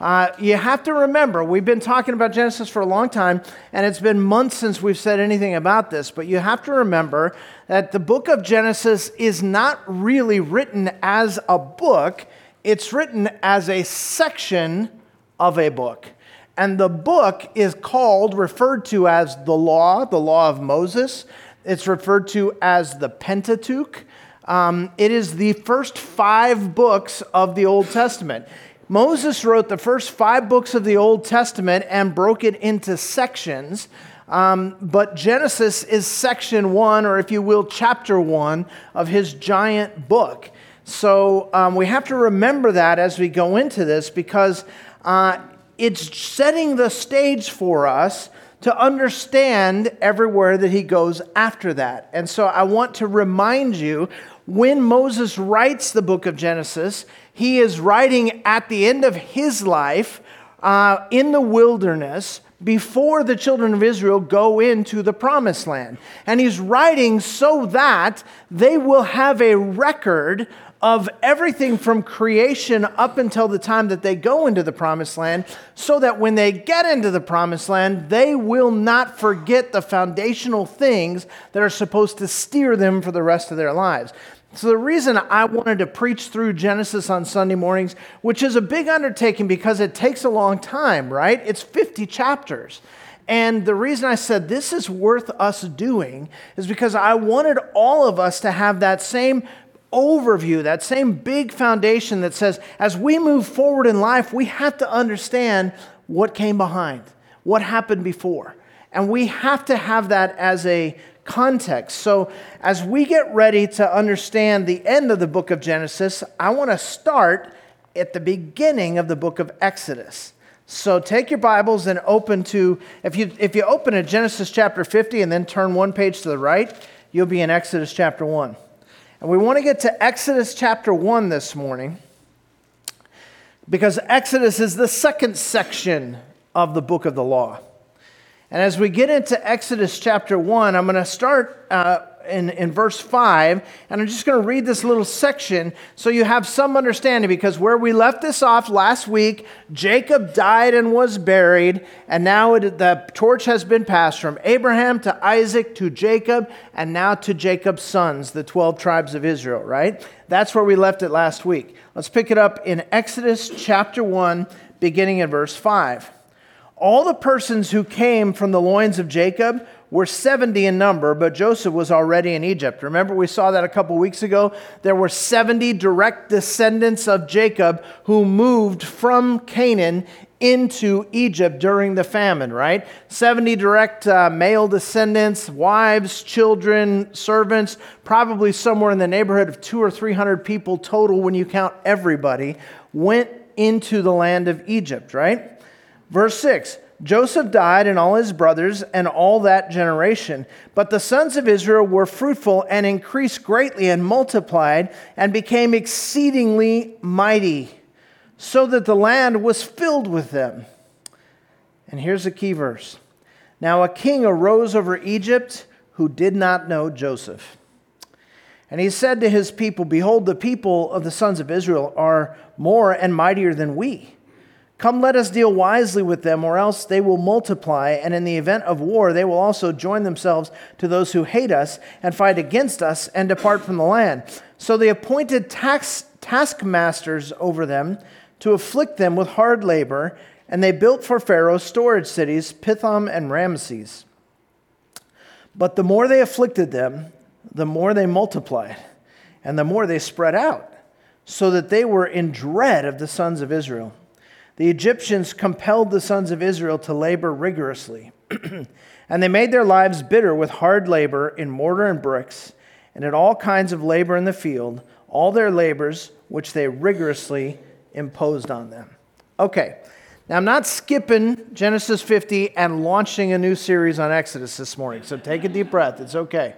Uh, you have to remember, we've been talking about Genesis for a long time, and it's been months since we've said anything about this, but you have to remember that the book of Genesis is not really written as a book, it's written as a section of a book. And the book is called, referred to as the law, the law of Moses. It's referred to as the Pentateuch. Um, it is the first five books of the Old Testament. Moses wrote the first five books of the Old Testament and broke it into sections. Um, but Genesis is section one, or if you will, chapter one of his giant book. So um, we have to remember that as we go into this because uh, it's setting the stage for us to understand everywhere that he goes after that. And so I want to remind you when Moses writes the book of Genesis, he is writing at the end of his life uh, in the wilderness before the children of Israel go into the promised land. And he's writing so that they will have a record of everything from creation up until the time that they go into the promised land, so that when they get into the promised land, they will not forget the foundational things that are supposed to steer them for the rest of their lives. So, the reason I wanted to preach through Genesis on Sunday mornings, which is a big undertaking because it takes a long time, right? It's 50 chapters. And the reason I said this is worth us doing is because I wanted all of us to have that same overview, that same big foundation that says, as we move forward in life, we have to understand what came behind, what happened before. And we have to have that as a context. So, as we get ready to understand the end of the book of Genesis, I want to start at the beginning of the book of Exodus. So take your Bibles and open to, if you, if you open at Genesis chapter 50 and then turn one page to the right, you'll be in Exodus chapter 1. And we want to get to Exodus chapter 1 this morning because Exodus is the second section of the book of the law. And as we get into Exodus chapter 1, I'm going to start uh, in, in verse 5, and I'm just going to read this little section so you have some understanding because where we left this off last week, Jacob died and was buried, and now it, the torch has been passed from Abraham to Isaac to Jacob, and now to Jacob's sons, the 12 tribes of Israel, right? That's where we left it last week. Let's pick it up in Exodus chapter 1, beginning in verse 5. All the persons who came from the loins of Jacob were 70 in number, but Joseph was already in Egypt. Remember, we saw that a couple weeks ago? There were 70 direct descendants of Jacob who moved from Canaan into Egypt during the famine, right? 70 direct uh, male descendants, wives, children, servants, probably somewhere in the neighborhood of two or 300 people total when you count everybody, went into the land of Egypt, right? Verse 6 Joseph died and all his brothers and all that generation. But the sons of Israel were fruitful and increased greatly and multiplied and became exceedingly mighty, so that the land was filled with them. And here's a key verse Now a king arose over Egypt who did not know Joseph. And he said to his people, Behold, the people of the sons of Israel are more and mightier than we. Come, let us deal wisely with them, or else they will multiply, and in the event of war, they will also join themselves to those who hate us and fight against us and depart from the land. So they appointed tax, taskmasters over them to afflict them with hard labor, and they built for Pharaoh storage cities, Pithom and Ramses. But the more they afflicted them, the more they multiplied, and the more they spread out, so that they were in dread of the sons of Israel. The Egyptians compelled the sons of Israel to labor rigorously, and they made their lives bitter with hard labor in mortar and bricks, and in all kinds of labor in the field, all their labors which they rigorously imposed on them. Okay, now I'm not skipping Genesis 50 and launching a new series on Exodus this morning, so take a deep breath. It's okay.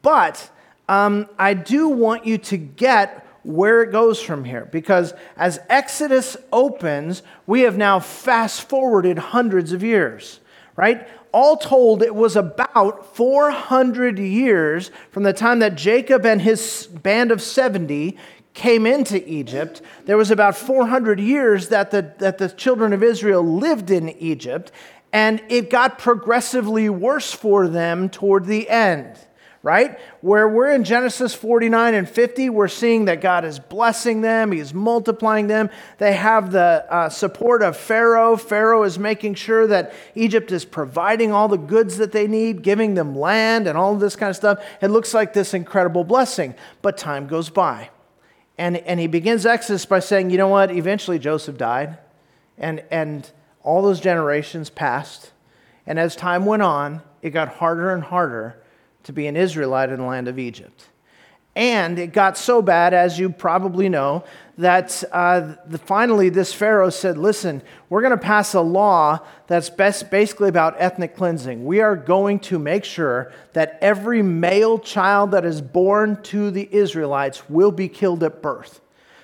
But um, I do want you to get where it goes from here. Because as Exodus opens, we have now fast forwarded hundreds of years, right? All told, it was about 400 years from the time that Jacob and his band of 70 came into Egypt, there was about 400 years that the, that the children of Israel lived in Egypt, and it got progressively worse for them toward the end right? Where we're in Genesis 49 and 50, we're seeing that God is blessing them, He's multiplying them. They have the uh, support of Pharaoh. Pharaoh is making sure that Egypt is providing all the goods that they need, giving them land and all this kind of stuff. It looks like this incredible blessing, but time goes by. And, and he begins Exodus by saying, you know what? Eventually Joseph died, and, and all those generations passed. And as time went on, it got harder and harder to be an Israelite in the land of Egypt. And it got so bad, as you probably know, that uh, the, finally this Pharaoh said, Listen, we're going to pass a law that's best, basically about ethnic cleansing. We are going to make sure that every male child that is born to the Israelites will be killed at birth.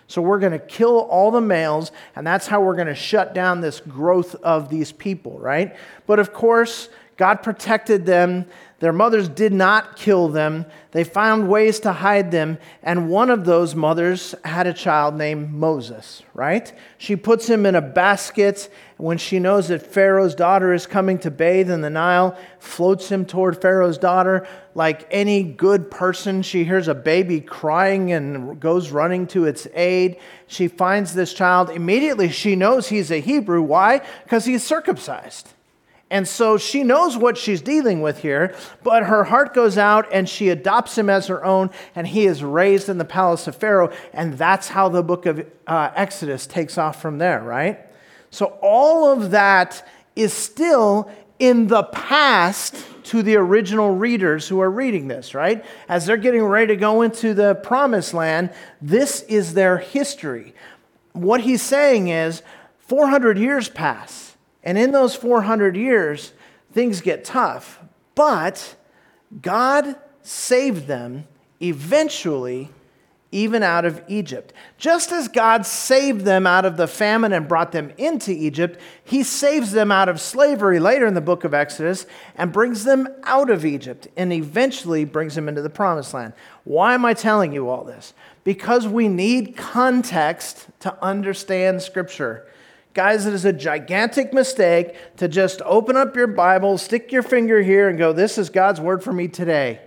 So we're going to kill all the males, and that's how we're going to shut down this growth of these people, right? But of course, God protected them. Their mothers did not kill them. They found ways to hide them. And one of those mothers had a child named Moses, right? She puts him in a basket when she knows that Pharaoh's daughter is coming to bathe in the Nile, floats him toward Pharaoh's daughter. Like any good person, she hears a baby crying and goes running to its aid. She finds this child. Immediately, she knows he's a Hebrew. Why? Because he's circumcised. And so she knows what she's dealing with here, but her heart goes out and she adopts him as her own, and he is raised in the palace of Pharaoh. And that's how the book of uh, Exodus takes off from there, right? So all of that is still in the past to the original readers who are reading this, right? As they're getting ready to go into the promised land, this is their history. What he's saying is 400 years pass and in those 400 years, things get tough. But God saved them eventually, even out of Egypt. Just as God saved them out of the famine and brought them into Egypt, He saves them out of slavery later in the book of Exodus and brings them out of Egypt and eventually brings them into the promised land. Why am I telling you all this? Because we need context to understand Scripture. Guys, it is a gigantic mistake to just open up your Bible, stick your finger here, and go, This is God's word for me today.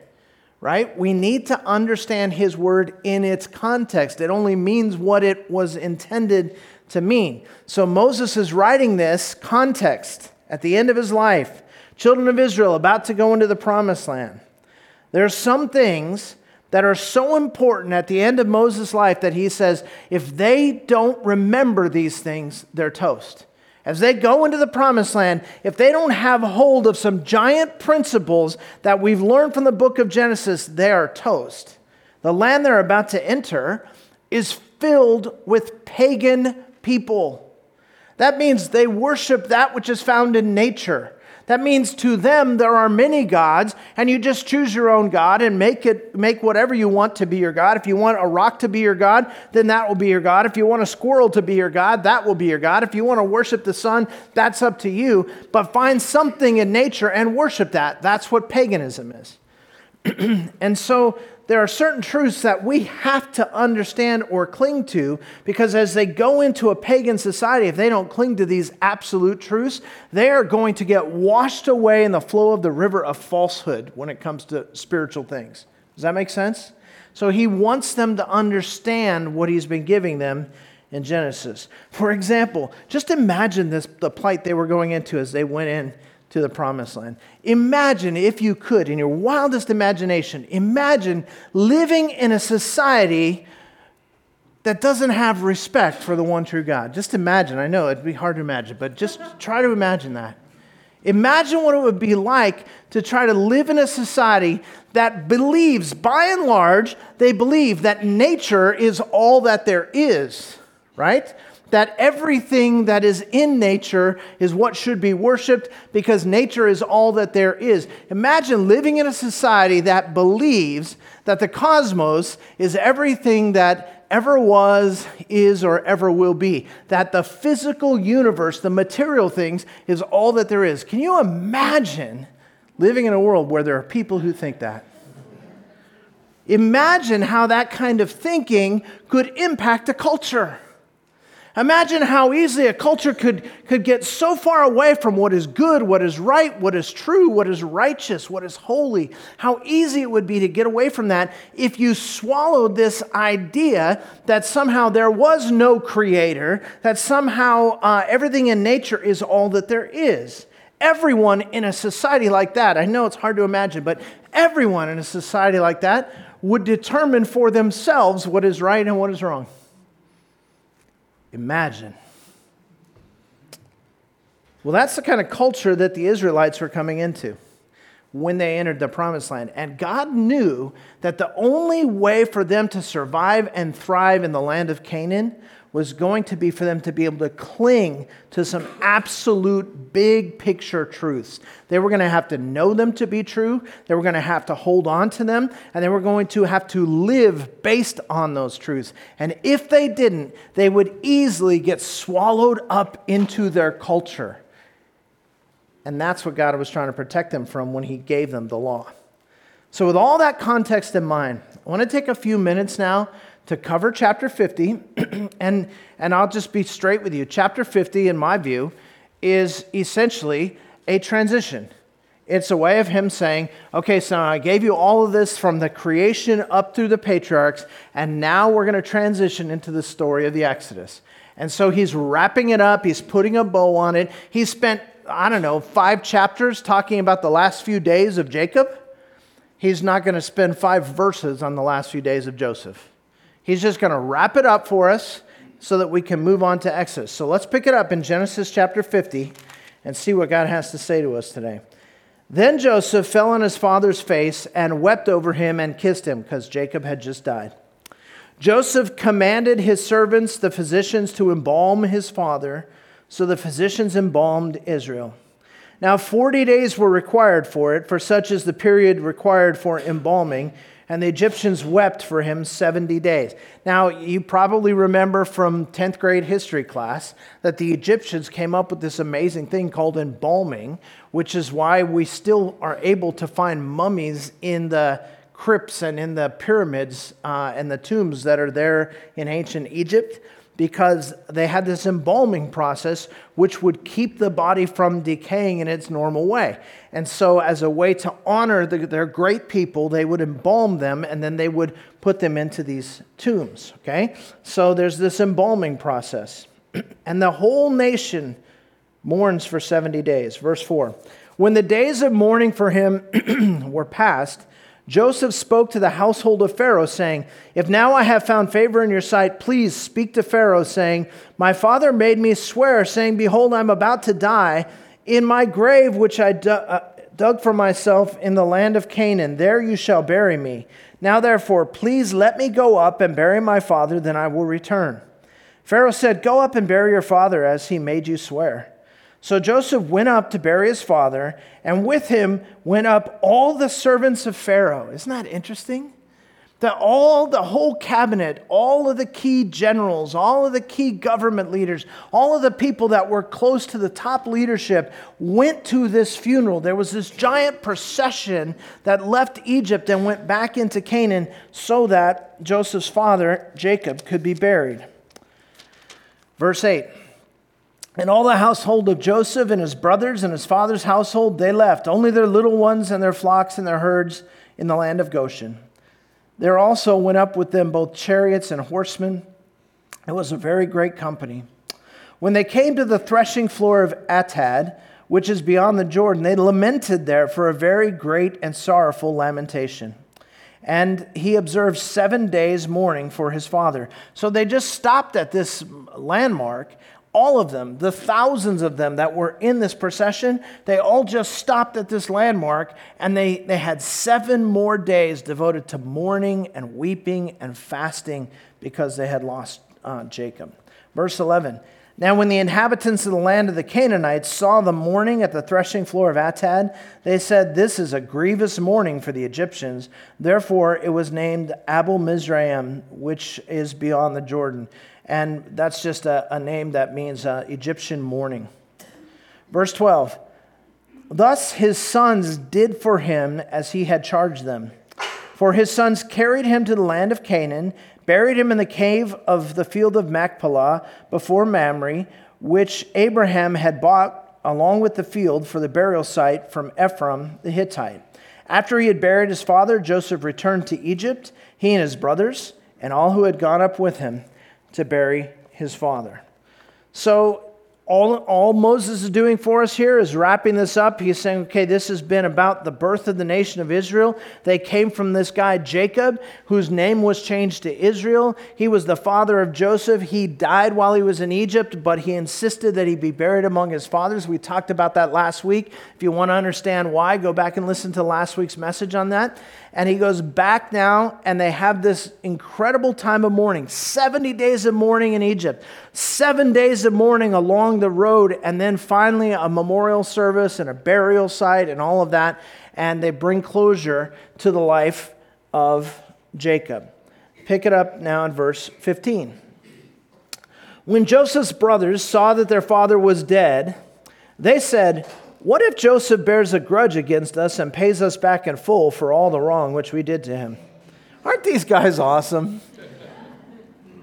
Right? We need to understand His word in its context. It only means what it was intended to mean. So Moses is writing this context at the end of his life. Children of Israel about to go into the promised land. There are some things that are so important at the end of Moses' life that he says, if they don't remember these things, they're toast. As they go into the promised land, if they don't have hold of some giant principles that we've learned from the book of Genesis, they are toast. The land they're about to enter is filled with pagan people. That means they worship that which is found in nature. That means to them there are many gods, and you just choose your own God and make it make whatever you want to be your God. If you want a rock to be your God, then that will be your God. If you want a squirrel to be your God, that will be your God. If you want to worship the sun, that's up to you. But find something in nature and worship that. That's what paganism is. and so there are certain truths that we have to understand or cling to because as they go into a pagan society, if they don't cling to these absolute truths, they are going to get washed away in the flow of the river of falsehood when it comes to spiritual things. Does that make sense? So he wants them to understand what he's been giving them in Genesis. For example, just imagine this the plight they were going into as they went in to the promised land. Imagine, if you could, in your wildest imagination, imagine living in a society that doesn't have respect for the one true God. Just imagine. I know it'd be hard to imagine, but just try to imagine that. Imagine what it would be like to try to live in a society that believes, by and large, they believe that nature is all that there is, right? That everything that is in nature is what should be worshiped because nature is all that there is. Imagine living in a society that believes that the cosmos is everything that ever was, is, or ever will be. That the physical universe, the material things, is all that there is. Can you imagine living in a world where there are people who think that? Imagine how that kind of thinking could impact a culture. Imagine how easily a culture could, could get so far away from what is good, what is right, what is true, what is righteous, what is holy. How easy it would be to get away from that if you swallowed this idea that somehow there was no creator, that somehow uh, everything in nature is all that there is. Everyone in a society like that, I know it's hard to imagine, but everyone in a society like that would determine for themselves what is right and what is wrong. Imagine. Well, that's the kind of culture that the Israelites were coming into when they entered the promised land. And God knew that the only way for them to survive and thrive in the land of Canaan was going to be for them to be able to cling to some absolute big picture truths. They were going to have to know them to be true, they were going to have to hold on to them, and they were going to have to live based on those truths. And if they didn't, they would easily get swallowed up into their culture. And that's what God was trying to protect them from when He gave them the law. So, with all that context in mind, I want to take a few minutes now to cover chapter 50, and, and I'll just be straight with you. Chapter 50, in my view, is essentially a transition. It's a way of him saying, okay, so I gave you all of this from the creation up through the patriarchs, and now we're going to transition into the story of the Exodus. And so he's wrapping it up, he's putting a bow on it. He spent, I don't know, five chapters talking about the last few days of Jacob. He's not going to spend five verses on the last few days of Joseph. He's just going to wrap it up for us so that we can move on to Exodus. So let's pick it up in Genesis chapter 50 and see what God has to say to us today. Then Joseph fell on his father's face and wept over him and kissed him because Jacob had just died. Joseph commanded his servants, the physicians, to embalm his father. So the physicians embalmed Israel. Now, 40 days were required for it, for such is the period required for embalming and the Egyptians wept for him 70 days. Now, you probably remember from 10th grade history class that the Egyptians came up with this amazing thing called embalming, which is why we still are able to find mummies in the crypts and in the pyramids uh, and the tombs that are there in ancient Egypt because they had this embalming process which would keep the body from decaying in its normal way. And so, as a way to honor the, their great people, they would embalm them and then they would put them into these tombs. Okay? So, there's this embalming process. and the whole nation mourns for 70 days. Verse 4 When the days of mourning for him were past, Joseph spoke to the household of Pharaoh, saying, If now I have found favor in your sight, please speak to Pharaoh, saying, My father made me swear, saying, Behold, I'm about to die. In my grave, which I uh, dug for myself in the land of Canaan, there you shall bury me. Now, therefore, please let me go up and bury my father, then I will return. Pharaoh said, Go up and bury your father as he made you swear. So Joseph went up to bury his father, and with him went up all the servants of Pharaoh. Isn't that interesting? That all the whole cabinet, all of the key generals, all of the key government leaders, all of the people that were close to the top leadership went to this funeral. There was this giant procession that left Egypt and went back into Canaan so that Joseph's father, Jacob, could be buried. Verse 8. And all the household of Joseph and his brothers and his father's household, they left, only their little ones and their flocks and their herds in the land of Goshen. There also went up with them both chariots and horsemen. It was a very great company. When they came to the threshing floor of Atad, which is beyond the Jordan, they lamented there for a very great and sorrowful lamentation. And he observed seven days mourning for his father. So they just stopped at this landmark all of them, the thousands of them that were in this procession, they all just stopped at this landmark and they, they had seven more days devoted to mourning and weeping and fasting because they had lost uh, Jacob. Verse 11 Now, when the inhabitants of the land of the Canaanites saw the mourning at the threshing floor of Atad, they said, This is a grievous mourning for the Egyptians. Therefore, it was named Abel Mizraim, which is beyond the Jordan and that's just a, a name that means uh, Egyptian mourning. Verse 12 Thus his sons did for him as he had charged them. For his sons carried him to the land of Canaan, buried him in the cave of the field of Machpelah before Mamre, which Abraham had bought along with the field for the burial site from Ephron the Hittite. After he had buried his father, Joseph returned to Egypt, he and his brothers, and all who had gone up with him to bury his father. So all, all Moses is doing for us here is wrapping this up. He's saying, okay, this has been about the birth of the nation of Israel. They came from this guy, Jacob, whose name was changed to Israel. He was the father of Joseph. He died while he was in Egypt, but he insisted that he be buried among his fathers. We talked about that last week. If you want to understand why, go back and listen to last week's message on that. And he goes back now, and they have this incredible time of mourning 70 days of mourning in Egypt, seven days of mourning along the road, and then finally a memorial service and a burial site and all of that. And they bring closure to the life of Jacob. Pick it up now in verse 15. When Joseph's brothers saw that their father was dead, they said, what if Joseph bears a grudge against us and pays us back in full for all the wrong which we did to him? Aren't these guys awesome?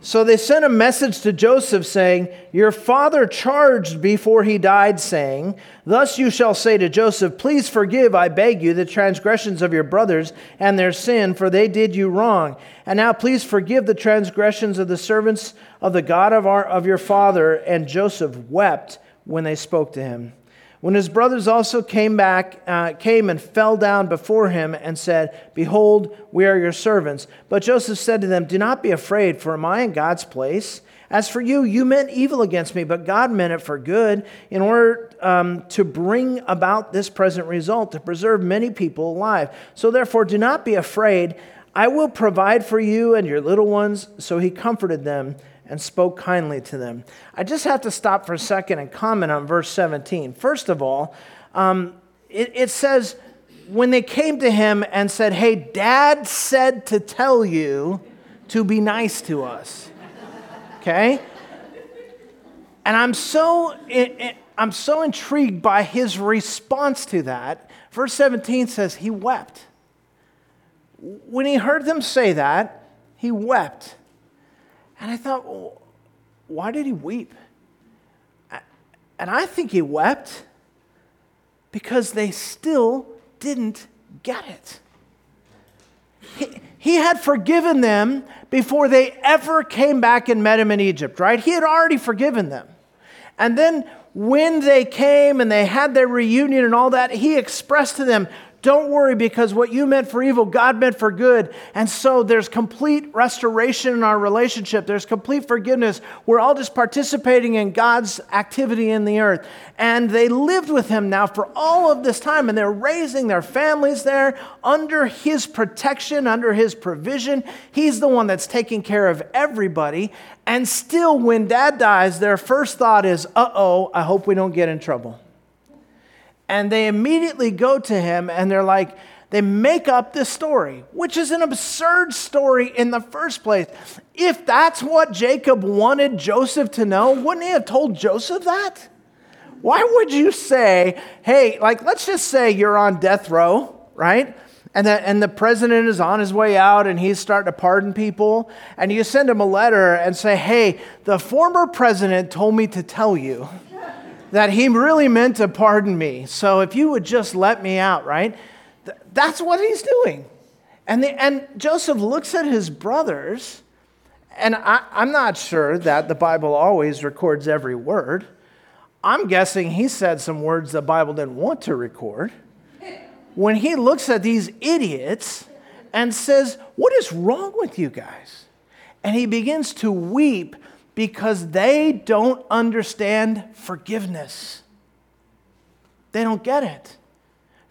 So they sent a message to Joseph saying, Your father charged before he died, saying, Thus you shall say to Joseph, Please forgive, I beg you, the transgressions of your brothers and their sin, for they did you wrong. And now please forgive the transgressions of the servants of the God of, our, of your father. And Joseph wept when they spoke to him. When his brothers also came back, uh, came and fell down before him and said, Behold, we are your servants. But Joseph said to them, Do not be afraid, for am I in God's place? As for you, you meant evil against me, but God meant it for good, in order um, to bring about this present result, to preserve many people alive. So therefore, do not be afraid. I will provide for you and your little ones. So he comforted them and spoke kindly to them. I just have to stop for a second and comment on verse 17. First of all, um, it, it says, when they came to him and said, Hey, dad said to tell you to be nice to us. Okay? And I'm so, I'm so intrigued by his response to that. Verse 17 says, He wept. When he heard them say that, he wept. And I thought, well, why did he weep? And I think he wept because they still didn't get it. He, he had forgiven them before they ever came back and met him in Egypt, right? He had already forgiven them. And then when they came and they had their reunion and all that, he expressed to them, don't worry because what you meant for evil, God meant for good. And so there's complete restoration in our relationship. There's complete forgiveness. We're all just participating in God's activity in the earth. And they lived with him now for all of this time, and they're raising their families there under his protection, under his provision. He's the one that's taking care of everybody. And still, when dad dies, their first thought is, uh oh, I hope we don't get in trouble and they immediately go to him and they're like, they make up this story, which is an absurd story in the first place. If that's what Jacob wanted Joseph to know, wouldn't he have told Joseph that? Why would you say, hey, like, let's just say you're on death row, right? And the, and the president is on his way out and he's starting to pardon people. And you send him a letter and say, hey, the former president told me to tell you that he really meant to pardon me. So if you would just let me out, right? Th- that's what he's doing. And, the, and Joseph looks at his brothers, and I, I'm not sure that the Bible always records every word. I'm guessing he said some words the Bible didn't want to record. When he looks at these idiots and says, What is wrong with you guys? And he begins to weep because they don't understand forgiveness. They don't get it.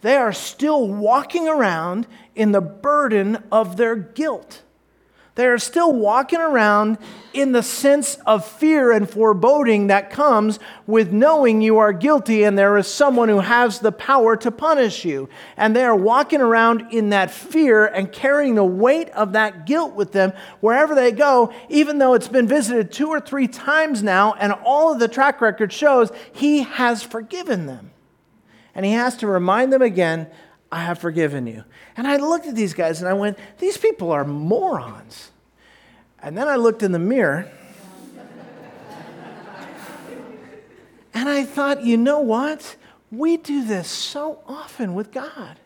They are still walking around in the burden of their guilt. They are still walking around in the sense of fear and foreboding that comes with knowing you are guilty and there is someone who has the power to punish you. And they are walking around in that fear and carrying the weight of that guilt with them wherever they go, even though it's been visited two or three times now, and all of the track record shows he has forgiven them. And he has to remind them again I have forgiven you. And I looked at these guys and I went, These people are morons. And then I looked in the mirror and I thought, you know what? We do this so often with God.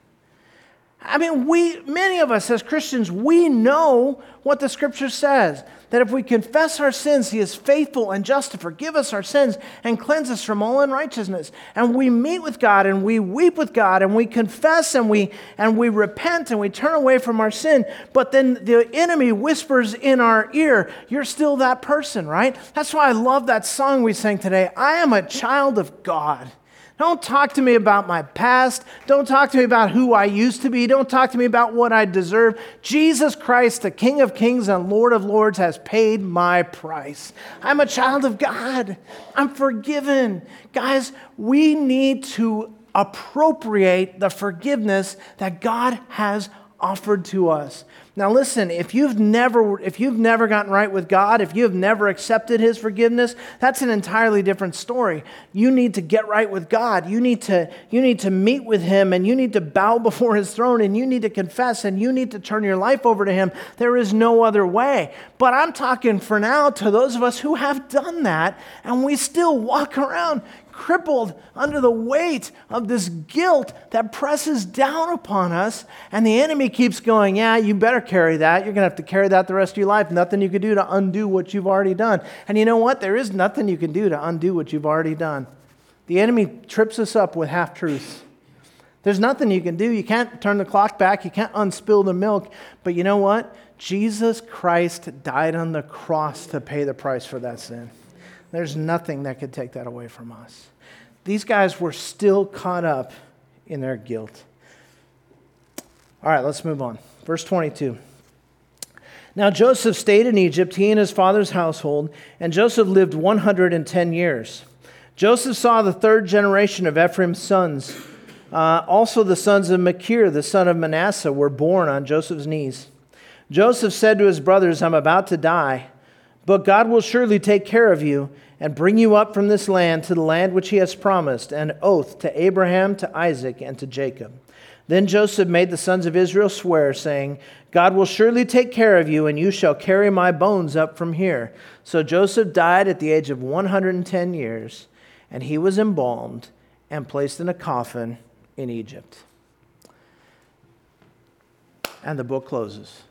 I mean, we, many of us as Christians, we know what the scripture says that if we confess our sins, He is faithful and just to forgive us our sins and cleanse us from all unrighteousness. And we meet with God and we weep with God and we confess and we, and we repent and we turn away from our sin. But then the enemy whispers in our ear, You're still that person, right? That's why I love that song we sang today. I am a child of God. Don't talk to me about my past. Don't talk to me about who I used to be. Don't talk to me about what I deserve. Jesus Christ, the King of Kings and Lord of Lords, has paid my price. I'm a child of God. I'm forgiven. Guys, we need to appropriate the forgiveness that God has offered to us. Now listen, if you've never if you've never gotten right with God, if you have never accepted his forgiveness, that's an entirely different story. You need to get right with God. You need to you need to meet with him and you need to bow before his throne and you need to confess and you need to turn your life over to him. There is no other way. But I'm talking for now to those of us who have done that and we still walk around crippled under the weight of this guilt that presses down upon us. And the enemy keeps going, Yeah, you better carry that. You're going to have to carry that the rest of your life. Nothing you can do to undo what you've already done. And you know what? There is nothing you can do to undo what you've already done. The enemy trips us up with half truths. There's nothing you can do. You can't turn the clock back. You can't unspill the milk. But you know what? Jesus Christ died on the cross to pay the price for that sin. There's nothing that could take that away from us. These guys were still caught up in their guilt. All right, let's move on. Verse 22. Now Joseph stayed in Egypt, he and his father's household, and Joseph lived 110 years. Joseph saw the third generation of Ephraim's sons. Uh, also, the sons of Machir, the son of Manasseh, were born on Joseph's knees. Joseph said to his brothers, I'm about to die, but God will surely take care of you and bring you up from this land to the land which he has promised, an oath to Abraham, to Isaac, and to Jacob. Then Joseph made the sons of Israel swear, saying, God will surely take care of you, and you shall carry my bones up from here. So Joseph died at the age of 110 years, and he was embalmed and placed in a coffin in Egypt. And the book closes.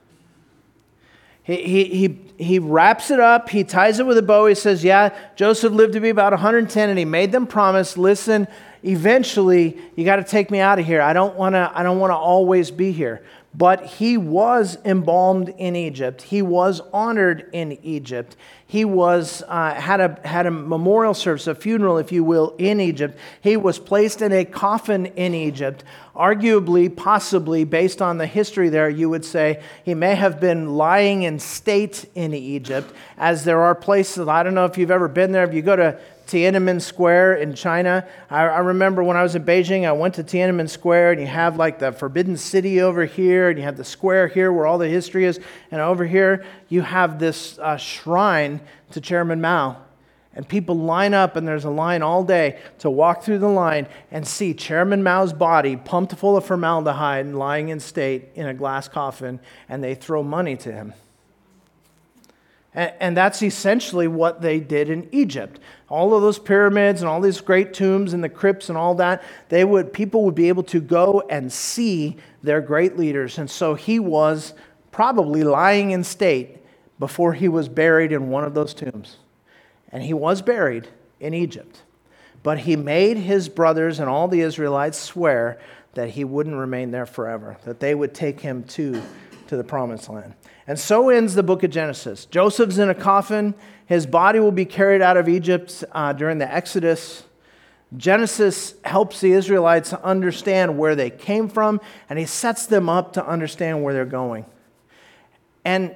He, he, he, wraps it up. He ties it with a bow. He says, Yeah, Joseph lived to be about 110, and he made them promise listen, eventually, you got to take me out of here. I don't want to I don't want to always be here but he was embalmed in Egypt. He was honored in Egypt. He was, uh, had, a, had a memorial service, a funeral, if you will, in Egypt. He was placed in a coffin in Egypt. Arguably, possibly, based on the history there, you would say he may have been lying in state in Egypt, as there are places, I don't know if you've ever been there, if you go to Tiananmen Square in China. I, I, remember when I was in Beijing, I went to Tiananmen Square, and you have like the Forbidden City over here, and you have the square here where all the history is, and over here you have this uh, shrine to Chairman Mao. And people line up, and there's a line all day to walk through the line and see Chairman Mao's body pumped full of formaldehyde and lying in state in a glass coffin, and they throw money to him. And, that's essentially what they did in Egypt. All of those pyramids and all these great tombs and the crypts and all that, they would, people would be able to go and see their great leaders. And so he was probably lying in state before he was buried in one of those tombs. And he was buried in Egypt. But he made his brothers and all the Israelites swear that he wouldn't remain there forever, that they would take him to, to the promised land. And so ends the book of Genesis. Joseph's in a coffin. His body will be carried out of Egypt uh, during the Exodus. Genesis helps the Israelites understand where they came from, and he sets them up to understand where they're going. And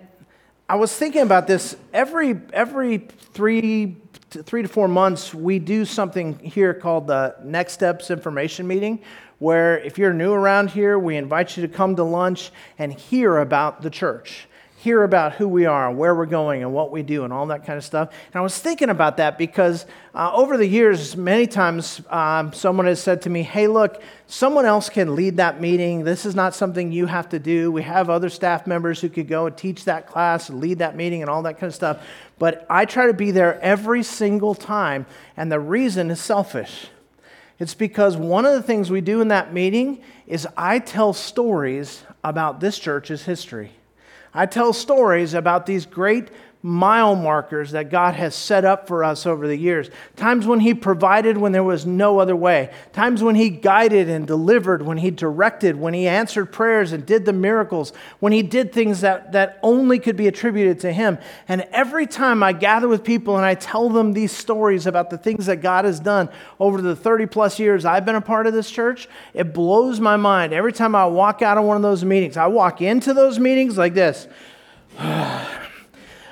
I was thinking about this every, every three, to three to four months, we do something here called the Next Steps Information Meeting, where if you're new around here, we invite you to come to lunch and hear about the church hear about who we are where we're going and what we do and all that kind of stuff. And I was thinking about that because uh, over the years, many times um, someone has said to me, Hey, look, someone else can lead that meeting. This is not something you have to do. We have other staff members who could go and teach that class and lead that meeting and all that kind of stuff. But I try to be there every single time. And the reason is selfish. It's because one of the things we do in that meeting is I tell stories about this church's history. I tell stories about these great mile markers that God has set up for us over the years. Times when He provided when there was no other way. Times when He guided and delivered, when He directed, when He answered prayers and did the miracles, when He did things that, that only could be attributed to Him. And every time I gather with people and I tell them these stories about the things that God has done over the 30 plus years I've been a part of this church, it blows my mind. Every time I walk out of one of those meetings, I walk into those meetings like this.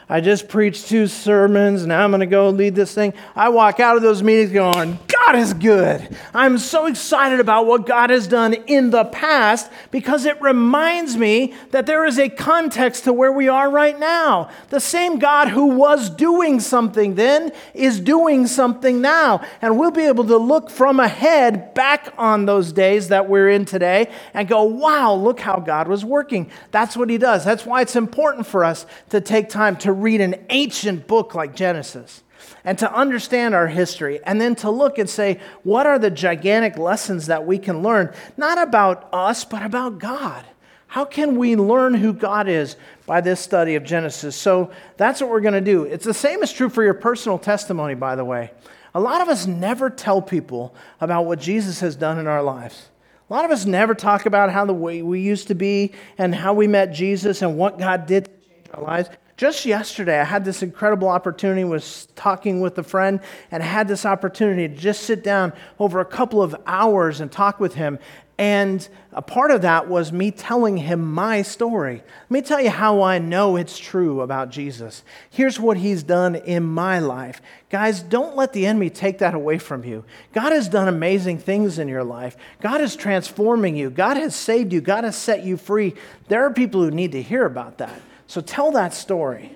I just preached two sermons. Now I'm going to go lead this thing. I walk out of those meetings going, God is good. I'm so excited about what God has done in the past because it reminds me that there is a context to where we are right now. The same God who was doing something then is doing something now. And we'll be able to look from ahead back on those days that we're in today and go, wow, look how God was working. That's what He does. That's why it's important for us to take time to read an ancient book like Genesis and to understand our history, and then to look and say, what are the gigantic lessons that we can learn, not about us, but about God? How can we learn who God is by this study of Genesis? So that's what we're going to do. It's the same is true for your personal testimony, by the way. A lot of us never tell people about what Jesus has done in our lives. A lot of us never talk about how the way we used to be and how we met Jesus and what God did to change our lives. Just yesterday, I had this incredible opportunity, was talking with a friend, and had this opportunity to just sit down over a couple of hours and talk with him. And a part of that was me telling him my story. Let me tell you how I know it's true about Jesus. Here's what he's done in my life. Guys, don't let the enemy take that away from you. God has done amazing things in your life. God is transforming you. God has saved you. God has set you free. There are people who need to hear about that. So tell that story.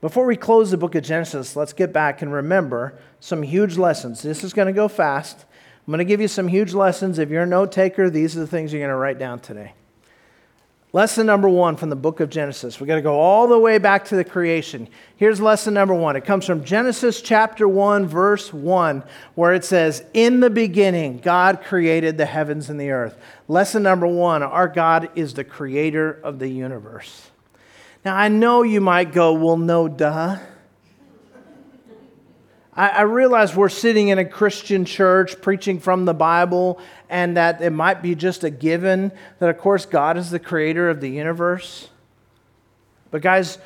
Before we close the book of Genesis, let's get back and remember some huge lessons. This is going to go fast. I'm going to give you some huge lessons. If you're a note taker, these are the things you're going to write down today. Lesson number one from the book of Genesis. We're going to go all the way back to the creation. Here's lesson number one. It comes from Genesis chapter 1, verse 1, where it says, In the beginning, God created the heavens and the earth. Lesson number one our God is the creator of the universe. Now, I know you might go, well, no, duh. I, I realize we're sitting in a Christian church preaching from the Bible, and that it might be just a given that, of course, God is the creator of the universe. But, guys,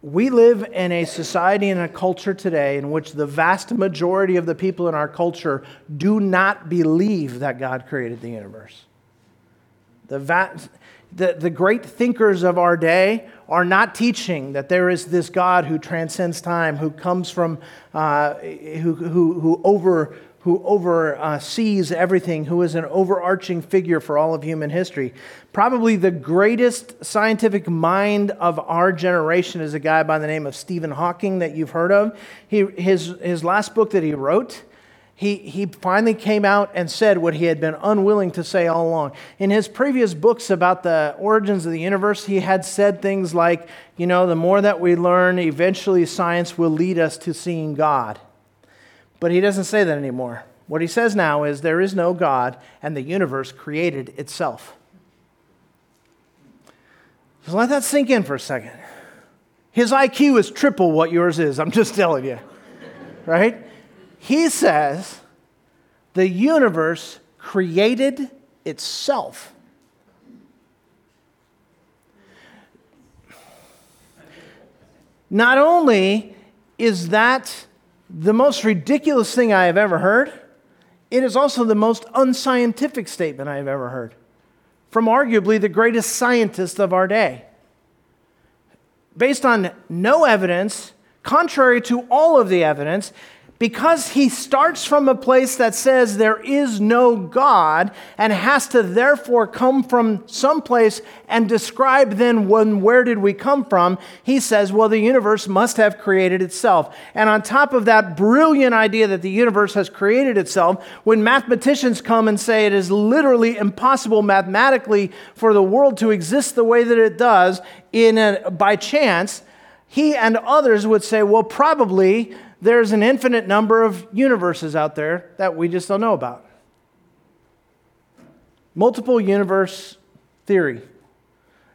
we live in a society and a culture today in which the vast majority of the people in our culture do not believe that God created the universe. The, vast, the, the great thinkers of our day are not teaching that there is this God who transcends time, who comes from, uh, who, who, who over who oversees uh, everything, who is an overarching figure for all of human history. Probably the greatest scientific mind of our generation is a guy by the name of Stephen Hawking that you've heard of. He, his, his last book that he wrote he, he finally came out and said what he had been unwilling to say all along. In his previous books about the origins of the universe, he had said things like, you know, the more that we learn, eventually science will lead us to seeing God. But he doesn't say that anymore. What he says now is there is no God, and the universe created itself. So let that sink in for a second. His IQ is triple what yours is, I'm just telling you. Right? He says the universe created itself. Not only is that the most ridiculous thing I have ever heard, it is also the most unscientific statement I have ever heard from arguably the greatest scientist of our day. Based on no evidence, contrary to all of the evidence, because he starts from a place that says there is no God and has to therefore come from someplace and describe then when where did we come from, he says, well, the universe must have created itself. And on top of that brilliant idea that the universe has created itself, when mathematicians come and say it is literally impossible mathematically for the world to exist the way that it does in a, by chance, he and others would say, well, probably there's an infinite number of universes out there that we just don't know about. Multiple universe theory.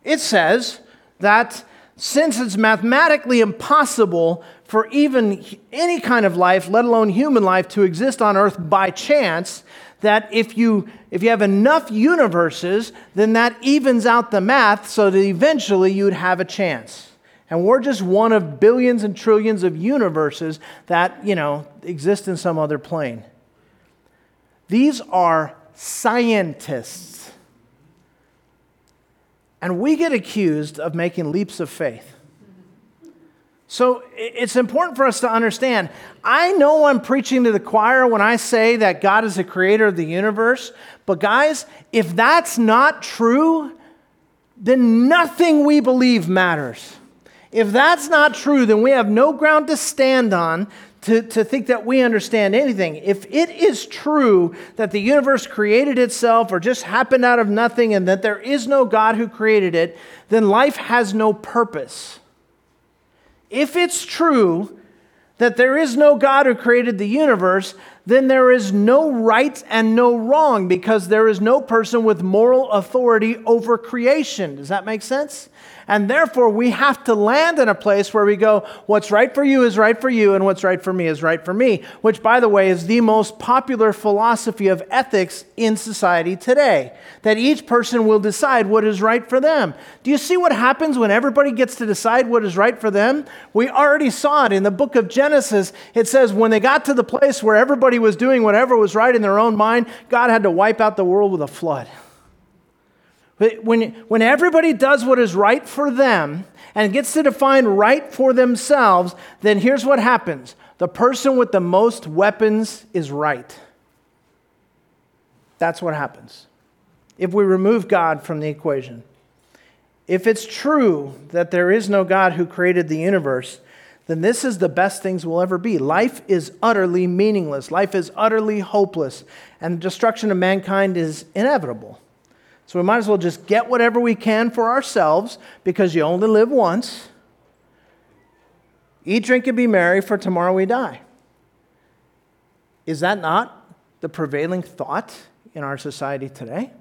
It says that since it's mathematically impossible for even any kind of life, let alone human life, to exist on earth by chance, that if you if you have enough universes, then that evens out the math so that eventually you'd have a chance. And we're just one of billions and trillions of universes that, you know, exist in some other plane. These are scientists. And we get accused of making leaps of faith. So it's important for us to understand. I know I'm preaching to the choir when I say that God is the creator of the universe, but guys, if that's not true, then nothing we believe matters. If that's not true, then we have no ground to stand on to, to think that we understand anything. If it is true that the universe created itself or just happened out of nothing and that there is no God who created it, then life has no purpose. If it's true that there is no God who created the universe, then there is no right and no wrong because there is no person with moral authority over creation. Does that make sense? And therefore, we have to land in a place where we go, what's right for you is right for you, and what's right for me is right for me, which, by the way, is the most popular philosophy of ethics in society today. That each person will decide what is right for them. Do you see what happens when everybody gets to decide what is right for them? We already saw it in the book of Genesis. It says, when they got to the place where everybody was doing whatever was right in their own mind, God had to wipe out the world with a flood. When, when everybody does what is right for them and gets to define right for themselves, then here's what happens the person with the most weapons is right. That's what happens if we remove God from the equation. If it's true that there is no God who created the universe, then this is the best things will ever be. Life is utterly meaningless, life is utterly hopeless, and the destruction of mankind is inevitable. So we might as well just get whatever we can for ourselves because you only live once. Eat, drink, and be merry, for tomorrow we die. Is that not the prevailing thought in our society today?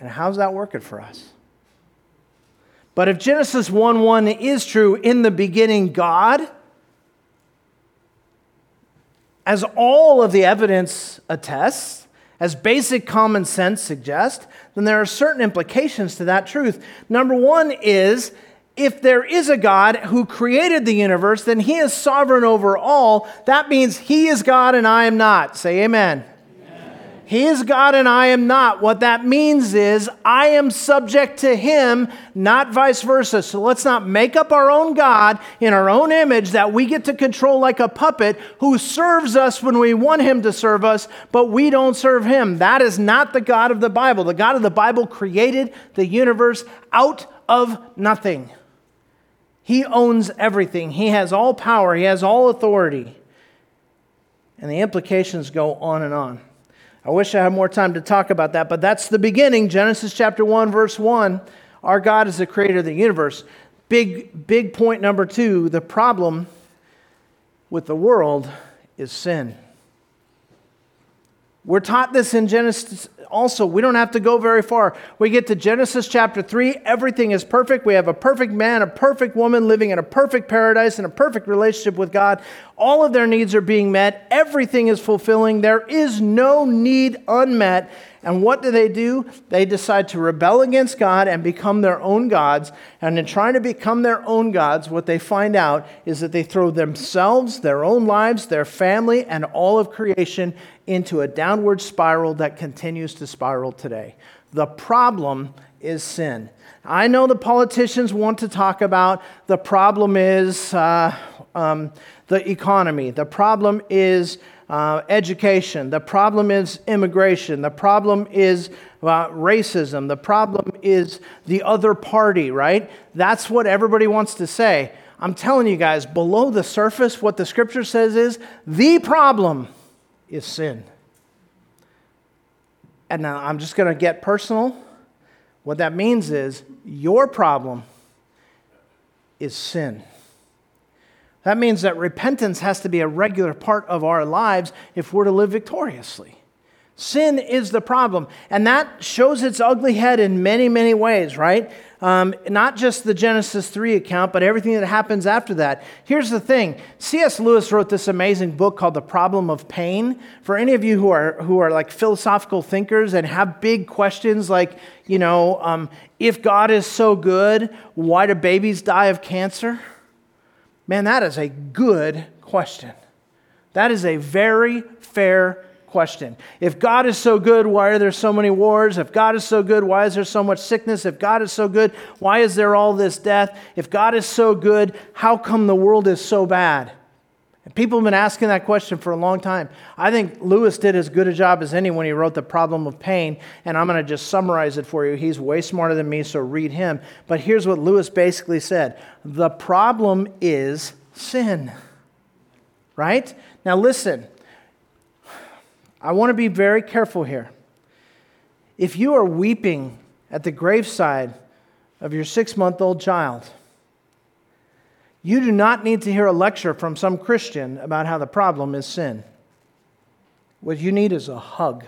And how's that working for us? But if Genesis 1 1 is true, in the beginning, God, as all of the evidence attests, as basic common sense suggests, then there are certain implications to that truth. Number one is if there is a God who created the universe, then he is sovereign over all. That means he is God and I am not. Say amen. He is God and I am not. What that means is I am subject to Him, not vice versa. So let's not make up our own God in our own image that we get to control like a puppet who serves us when we want Him to serve us, but we don't serve Him. That is not the God of the Bible. The God of the Bible created the universe out of nothing. He owns everything, He has all power, He has all authority. And the implications go on and on. I wish I had more time to talk about that, but that's the beginning. Genesis chapter 1, verse 1. Our God is the creator of the universe. Big, big point number two the problem with the world is sin. We're taught this in Genesis also. We don't have to go very far. We get to Genesis chapter 3, everything is perfect. We have a perfect man, a perfect woman living in a perfect paradise in a perfect relationship with God. All of their needs are being met, everything is fulfilling. There is no need unmet. And what do they do? They decide to rebel against God and become their own gods. And in trying to become their own gods, what they find out is that they throw themselves, their own lives, their family, and all of creation into a downward spiral that continues to spiral today. The problem is sin. I know the politicians want to talk about the problem is uh, um, the economy. The problem is uh, education. The problem is immigration. The problem is uh, racism. The problem is the other party, right? That's what everybody wants to say. I'm telling you guys, below the surface, what the scripture says is the problem is sin. And now I'm just going to get personal. What that means is your problem is sin. That means that repentance has to be a regular part of our lives if we're to live victoriously. Sin is the problem, and that shows its ugly head in many, many ways, right? Um, not just the Genesis 3 account, but everything that happens after that. Here's the thing C.S. Lewis wrote this amazing book called The Problem of Pain. For any of you who are, who are like philosophical thinkers and have big questions like, you know, um, if God is so good, why do babies die of cancer? Man, that is a good question. That is a very fair question. If God is so good, why are there so many wars? If God is so good, why is there so much sickness? If God is so good, why is there all this death? If God is so good, how come the world is so bad? And people have been asking that question for a long time. I think Lewis did as good a job as anyone. He wrote The Problem of Pain, and I'm going to just summarize it for you. He's way smarter than me, so read him. But here's what Lewis basically said The problem is sin. Right? Now, listen, I want to be very careful here. If you are weeping at the graveside of your six month old child, you do not need to hear a lecture from some Christian about how the problem is sin. What you need is a hug.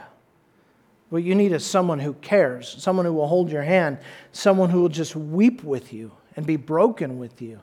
What you need is someone who cares, someone who will hold your hand, someone who will just weep with you and be broken with you.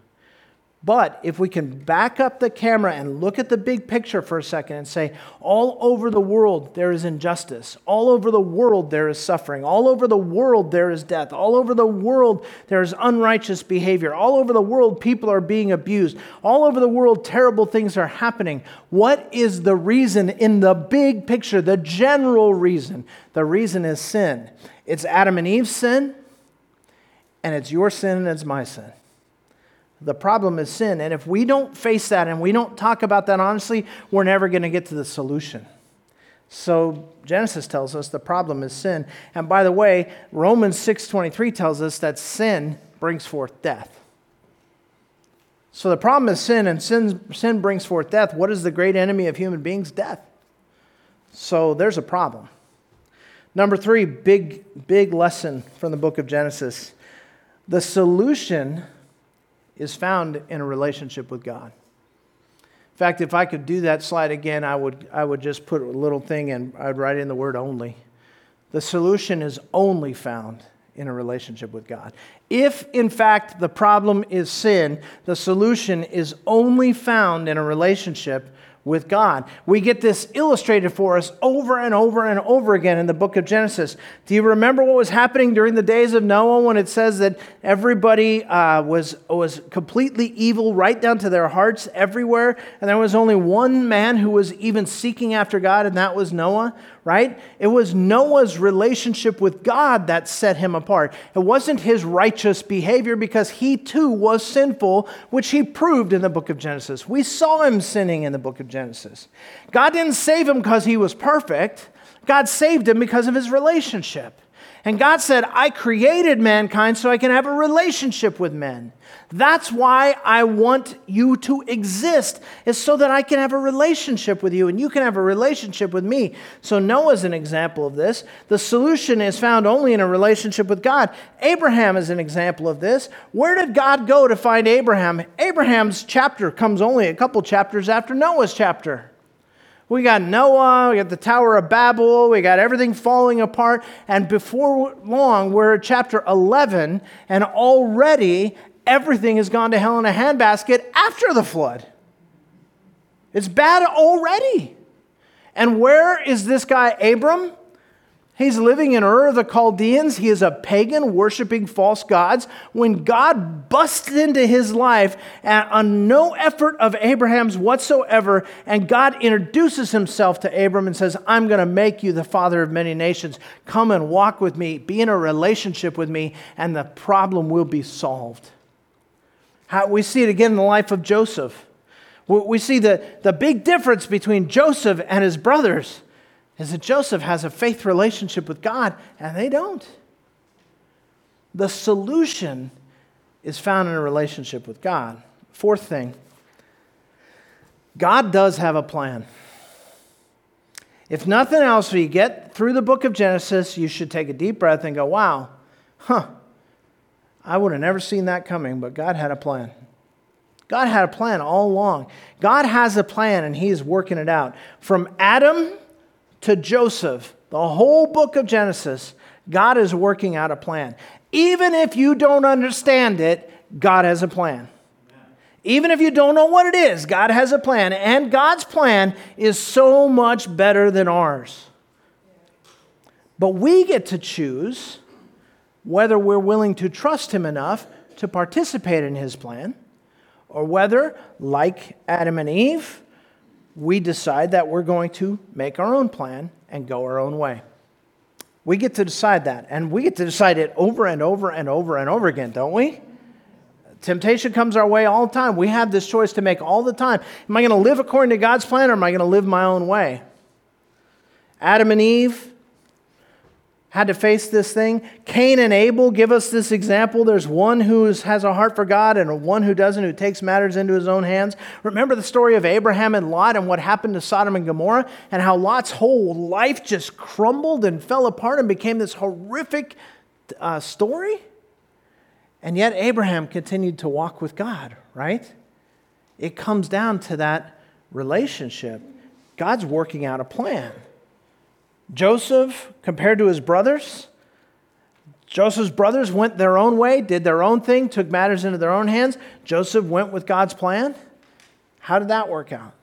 But if we can back up the camera and look at the big picture for a second and say, all over the world there is injustice. All over the world there is suffering. All over the world there is death. All over the world there is unrighteous behavior. All over the world people are being abused. All over the world terrible things are happening. What is the reason in the big picture, the general reason? The reason is sin. It's Adam and Eve's sin, and it's your sin, and it's my sin. The problem is sin. And if we don't face that and we don't talk about that honestly, we're never going to get to the solution. So Genesis tells us the problem is sin. And by the way, Romans 6:23 tells us that sin brings forth death. So the problem is sin and sin, sin brings forth death. What is the great enemy of human beings? Death. So there's a problem. Number 3, big big lesson from the book of Genesis. The solution is found in a relationship with God. In fact, if I could do that slide again, I would, I would just put a little thing and I'd write in the word only. The solution is only found in a relationship with God. If, in fact, the problem is sin, the solution is only found in a relationship with God. We get this illustrated for us over and over and over again in the book of Genesis. Do you remember what was happening during the days of Noah when it says that everybody uh, was, was completely evil right down to their hearts everywhere? And there was only one man who was even seeking after God, and that was Noah, right? It was Noah's relationship with God that set him apart. It wasn't his righteous behavior because he too was sinful, which he proved in the book of Genesis. We saw him sinning in the book of Genesis. God didn't save him because he was perfect, God saved him because of his relationship. And God said, I created mankind so I can have a relationship with men. That's why I want you to exist, is so that I can have a relationship with you and you can have a relationship with me. So Noah's an example of this. The solution is found only in a relationship with God. Abraham is an example of this. Where did God go to find Abraham? Abraham's chapter comes only a couple chapters after Noah's chapter. We got Noah, we got the Tower of Babel, we got everything falling apart. And before long, we're at chapter 11, and already everything has gone to hell in a handbasket after the flood. It's bad already. And where is this guy, Abram? He's living in Ur of the Chaldeans. He is a pagan worshiping false gods. When God busts into his life at, on no effort of Abraham's whatsoever, and God introduces himself to Abram and says, I'm going to make you the father of many nations. Come and walk with me, be in a relationship with me, and the problem will be solved. How, we see it again in the life of Joseph. We see the, the big difference between Joseph and his brothers is that Joseph has a faith relationship with God and they don't. The solution is found in a relationship with God. Fourth thing God does have a plan. If nothing else, when you get through the book of Genesis, you should take a deep breath and go, wow, huh, I would have never seen that coming, but God had a plan. God had a plan all along. God has a plan and He is working it out. From Adam to Joseph, the whole book of Genesis, God is working out a plan. Even if you don't understand it, God has a plan. Even if you don't know what it is, God has a plan, and God's plan is so much better than ours. But we get to choose whether we're willing to trust Him enough to participate in His plan, or whether, like Adam and Eve, we decide that we're going to make our own plan and go our own way. We get to decide that, and we get to decide it over and over and over and over again, don't we? Temptation comes our way all the time. We have this choice to make all the time. Am I going to live according to God's plan or am I going to live my own way? Adam and Eve had to face this thing. Cain and Abel give us this example. There's one who has a heart for God and one who doesn't, who takes matters into his own hands. Remember the story of Abraham and Lot and what happened to Sodom and Gomorrah and how Lot's whole life just crumbled and fell apart and became this horrific uh, story? And yet, Abraham continued to walk with God, right? It comes down to that relationship. God's working out a plan. Joseph, compared to his brothers, Joseph's brothers went their own way, did their own thing, took matters into their own hands. Joseph went with God's plan. How did that work out?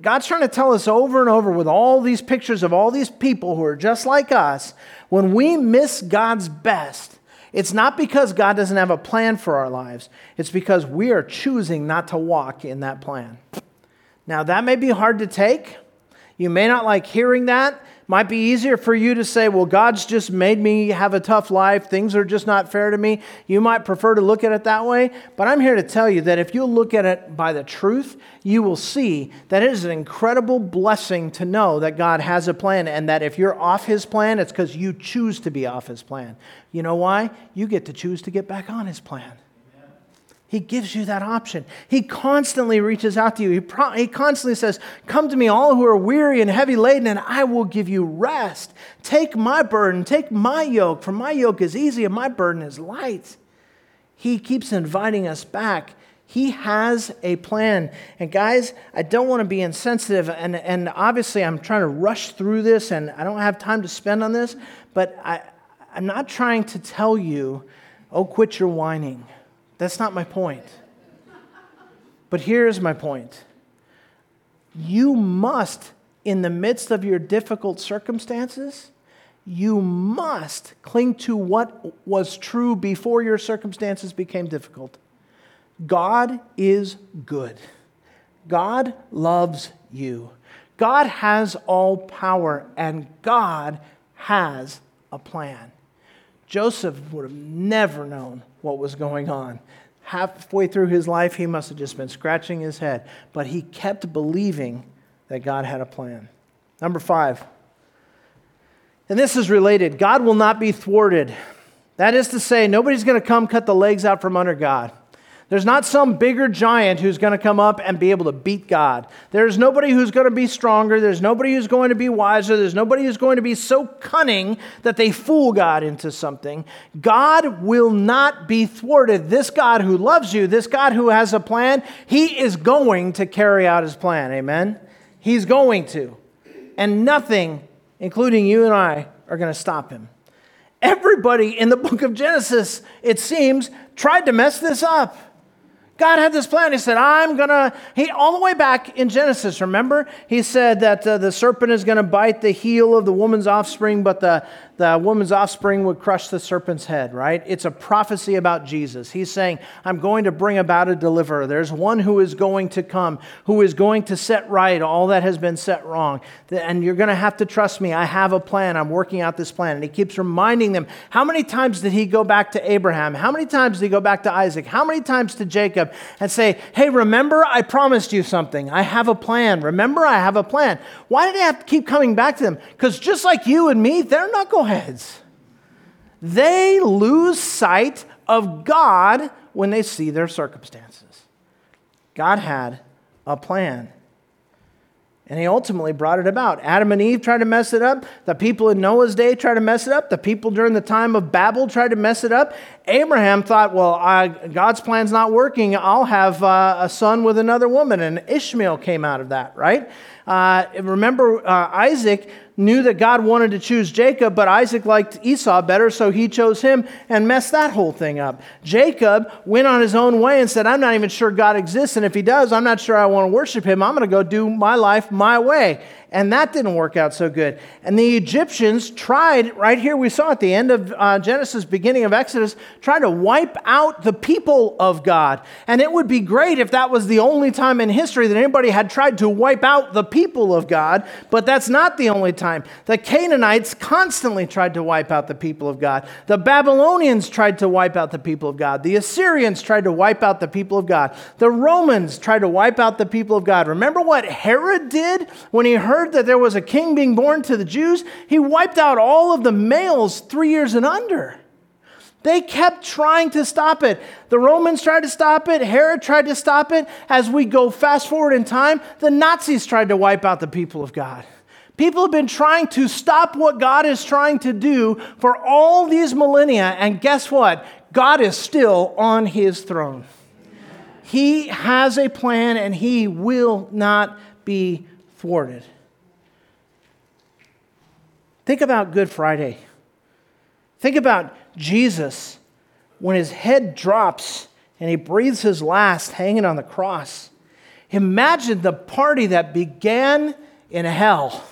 God's trying to tell us over and over with all these pictures of all these people who are just like us when we miss God's best, it's not because God doesn't have a plan for our lives, it's because we are choosing not to walk in that plan. Now, that may be hard to take. You may not like hearing that. Might be easier for you to say, well, God's just made me have a tough life. Things are just not fair to me. You might prefer to look at it that way. But I'm here to tell you that if you look at it by the truth, you will see that it is an incredible blessing to know that God has a plan and that if you're off his plan, it's because you choose to be off his plan. You know why? You get to choose to get back on his plan. He gives you that option. He constantly reaches out to you. He, pro- he constantly says, Come to me, all who are weary and heavy laden, and I will give you rest. Take my burden, take my yoke, for my yoke is easy and my burden is light. He keeps inviting us back. He has a plan. And guys, I don't want to be insensitive. And, and obviously, I'm trying to rush through this, and I don't have time to spend on this, but I, I'm not trying to tell you, oh, quit your whining. That's not my point. But here's my point you must, in the midst of your difficult circumstances, you must cling to what was true before your circumstances became difficult. God is good. God loves you. God has all power, and God has a plan. Joseph would have never known what was going on. Halfway through his life, he must have just been scratching his head, but he kept believing that God had a plan. Number five, and this is related God will not be thwarted. That is to say, nobody's going to come cut the legs out from under God. There's not some bigger giant who's going to come up and be able to beat God. There's nobody who's going to be stronger. There's nobody who's going to be wiser. There's nobody who's going to be so cunning that they fool God into something. God will not be thwarted. This God who loves you, this God who has a plan, he is going to carry out his plan. Amen? He's going to. And nothing, including you and I, are going to stop him. Everybody in the book of Genesis, it seems, tried to mess this up. God had this plan. He said, I'm going to, he, all the way back in Genesis, remember? He said that uh, the serpent is going to bite the heel of the woman's offspring, but the, the woman's offspring would crush the serpent's head, right? It's a prophecy about Jesus. He's saying, I'm going to bring about a deliverer. There's one who is going to come, who is going to set right all that has been set wrong. And you're going to have to trust me. I have a plan. I'm working out this plan. And he keeps reminding them. How many times did he go back to Abraham? How many times did he go back to Isaac? How many times to Jacob? And say, Hey, remember, I promised you something. I have a plan. Remember, I have a plan. Why did they have to keep coming back to them? Because just like you and me, they're knuckleheads. They lose sight of God when they see their circumstances. God had a plan. And he ultimately brought it about. Adam and Eve tried to mess it up. The people in Noah's day tried to mess it up. The people during the time of Babel tried to mess it up. Abraham thought, well, uh, God's plan's not working. I'll have uh, a son with another woman. And Ishmael came out of that, right? Uh, remember, uh, Isaac knew that God wanted to choose Jacob, but Isaac liked Esau better, so he chose him and messed that whole thing up. Jacob went on his own way and said, I'm not even sure God exists, and if he does, I'm not sure I want to worship him. I'm going to go do my life my way. And that didn't work out so good. And the Egyptians tried, right here we saw at the end of uh, Genesis, beginning of Exodus, trying to wipe out the people of God. And it would be great if that was the only time in history that anybody had tried to wipe out the people of God, but that's not the only time. The Canaanites constantly tried to wipe out the people of God. The Babylonians tried to wipe out the people of God. The Assyrians tried to wipe out the people of God. The Romans tried to wipe out the people of God. Remember what Herod did when he heard heard that there was a king being born to the Jews, he wiped out all of the males three years and under. They kept trying to stop it. The Romans tried to stop it. Herod tried to stop it. As we go fast forward in time, the Nazis tried to wipe out the people of God. People have been trying to stop what God is trying to do for all these millennia. And guess what? God is still on his throne. He has a plan and he will not be thwarted. Think about Good Friday. Think about Jesus when his head drops and he breathes his last hanging on the cross. Imagine the party that began in hell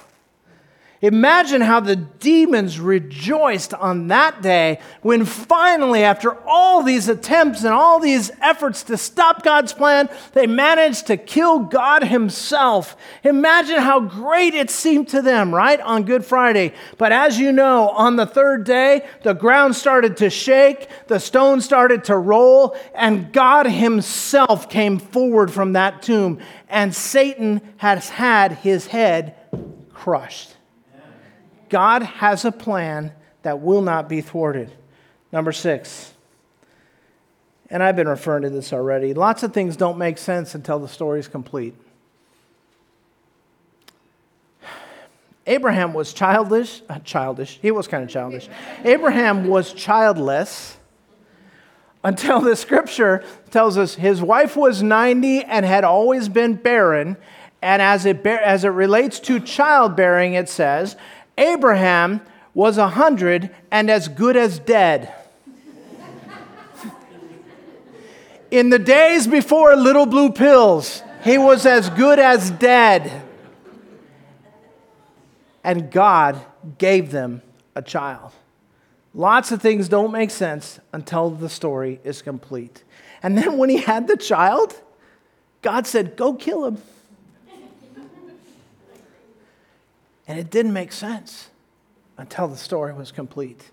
Imagine how the demons rejoiced on that day when finally, after all these attempts and all these efforts to stop God's plan, they managed to kill God Himself. Imagine how great it seemed to them, right, on Good Friday. But as you know, on the third day, the ground started to shake, the stones started to roll, and God Himself came forward from that tomb, and Satan has had his head crushed. God has a plan that will not be thwarted. Number six, and I've been referring to this already lots of things don't make sense until the story is complete. Abraham was childish, uh, childish, he was kind of childish. Abraham was childless until the scripture tells us his wife was 90 and had always been barren. And as it, as it relates to childbearing, it says, Abraham was a hundred and as good as dead. In the days before little blue pills, he was as good as dead. And God gave them a child. Lots of things don't make sense until the story is complete. And then when he had the child, God said, Go kill him. And it didn't make sense until the story was complete.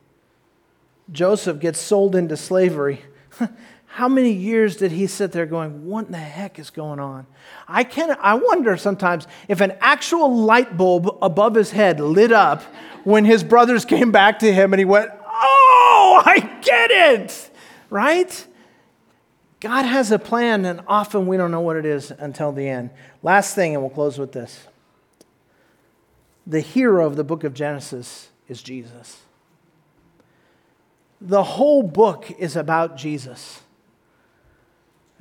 Joseph gets sold into slavery. How many years did he sit there going, What in the heck is going on? I, can, I wonder sometimes if an actual light bulb above his head lit up when his brothers came back to him and he went, Oh, I get it, right? God has a plan, and often we don't know what it is until the end. Last thing, and we'll close with this the hero of the book of Genesis is Jesus. The whole book is about Jesus.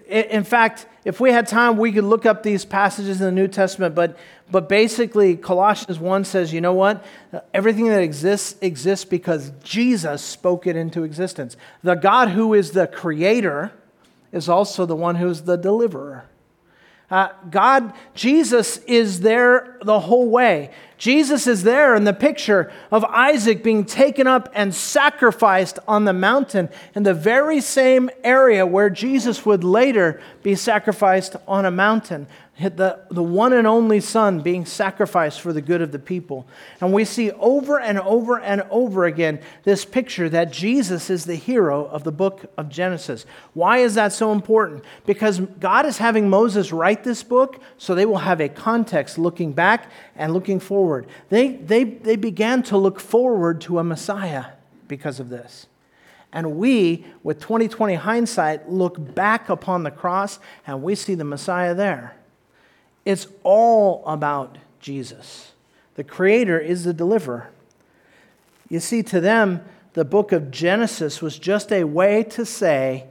In fact, if we had time, we could look up these passages in the New Testament, but, but basically, Colossians 1 says, you know what? Everything that exists exists because Jesus spoke it into existence. The God who is the creator is also the one who is the deliverer. Uh, God, Jesus is there the whole way. Jesus is there in the picture of Isaac being taken up and sacrificed on the mountain in the very same area where Jesus would later be sacrificed on a mountain. The, the one and only Son being sacrificed for the good of the people. And we see over and over and over again this picture that Jesus is the hero of the book of Genesis. Why is that so important? Because God is having Moses write this book so they will have a context looking back and looking forward. They, they, they began to look forward to a Messiah because of this. And we, with 2020 hindsight, look back upon the cross and we see the Messiah there. It's all about Jesus. The Creator is the deliverer. You see, to them, the book of Genesis was just a way to say,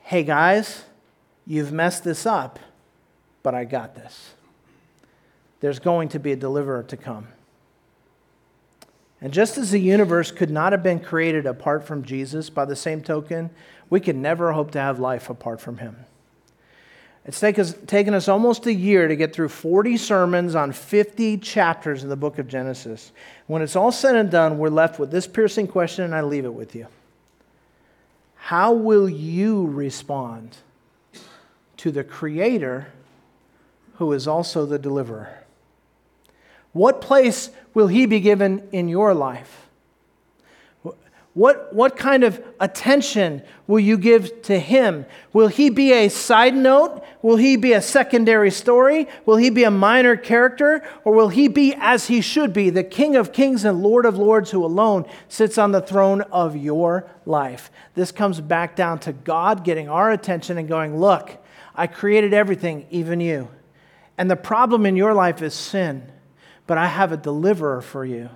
hey guys, you've messed this up, but I got this. There's going to be a deliverer to come. And just as the universe could not have been created apart from Jesus, by the same token, we can never hope to have life apart from him. It's taken us almost a year to get through 40 sermons on 50 chapters in the book of Genesis. When it's all said and done, we're left with this piercing question, and I leave it with you. How will you respond to the Creator who is also the deliverer? What place will He be given in your life? What, what kind of attention will you give to him? Will he be a side note? Will he be a secondary story? Will he be a minor character? Or will he be as he should be, the King of kings and Lord of lords who alone sits on the throne of your life? This comes back down to God getting our attention and going, Look, I created everything, even you. And the problem in your life is sin, but I have a deliverer for you.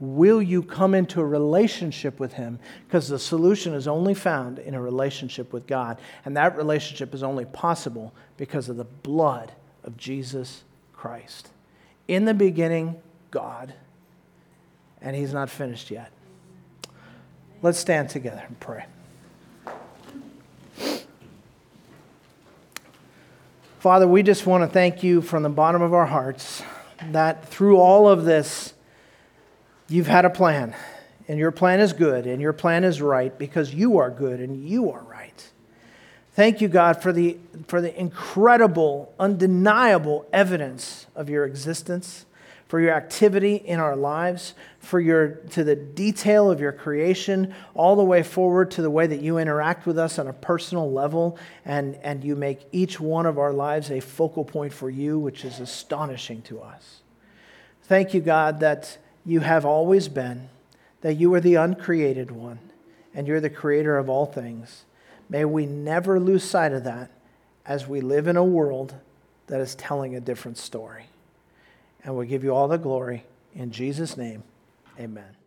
Will you come into a relationship with Him? Because the solution is only found in a relationship with God. And that relationship is only possible because of the blood of Jesus Christ. In the beginning, God. And He's not finished yet. Let's stand together and pray. Father, we just want to thank you from the bottom of our hearts that through all of this, You've had a plan, and your plan is good, and your plan is right because you are good and you are right. Thank you, God, for the, for the incredible, undeniable evidence of your existence, for your activity in our lives, for your, to the detail of your creation, all the way forward to the way that you interact with us on a personal level, and, and you make each one of our lives a focal point for you, which is astonishing to us. Thank you, God, that you have always been, that you are the uncreated one, and you're the creator of all things. May we never lose sight of that as we live in a world that is telling a different story. And we give you all the glory. In Jesus' name, amen.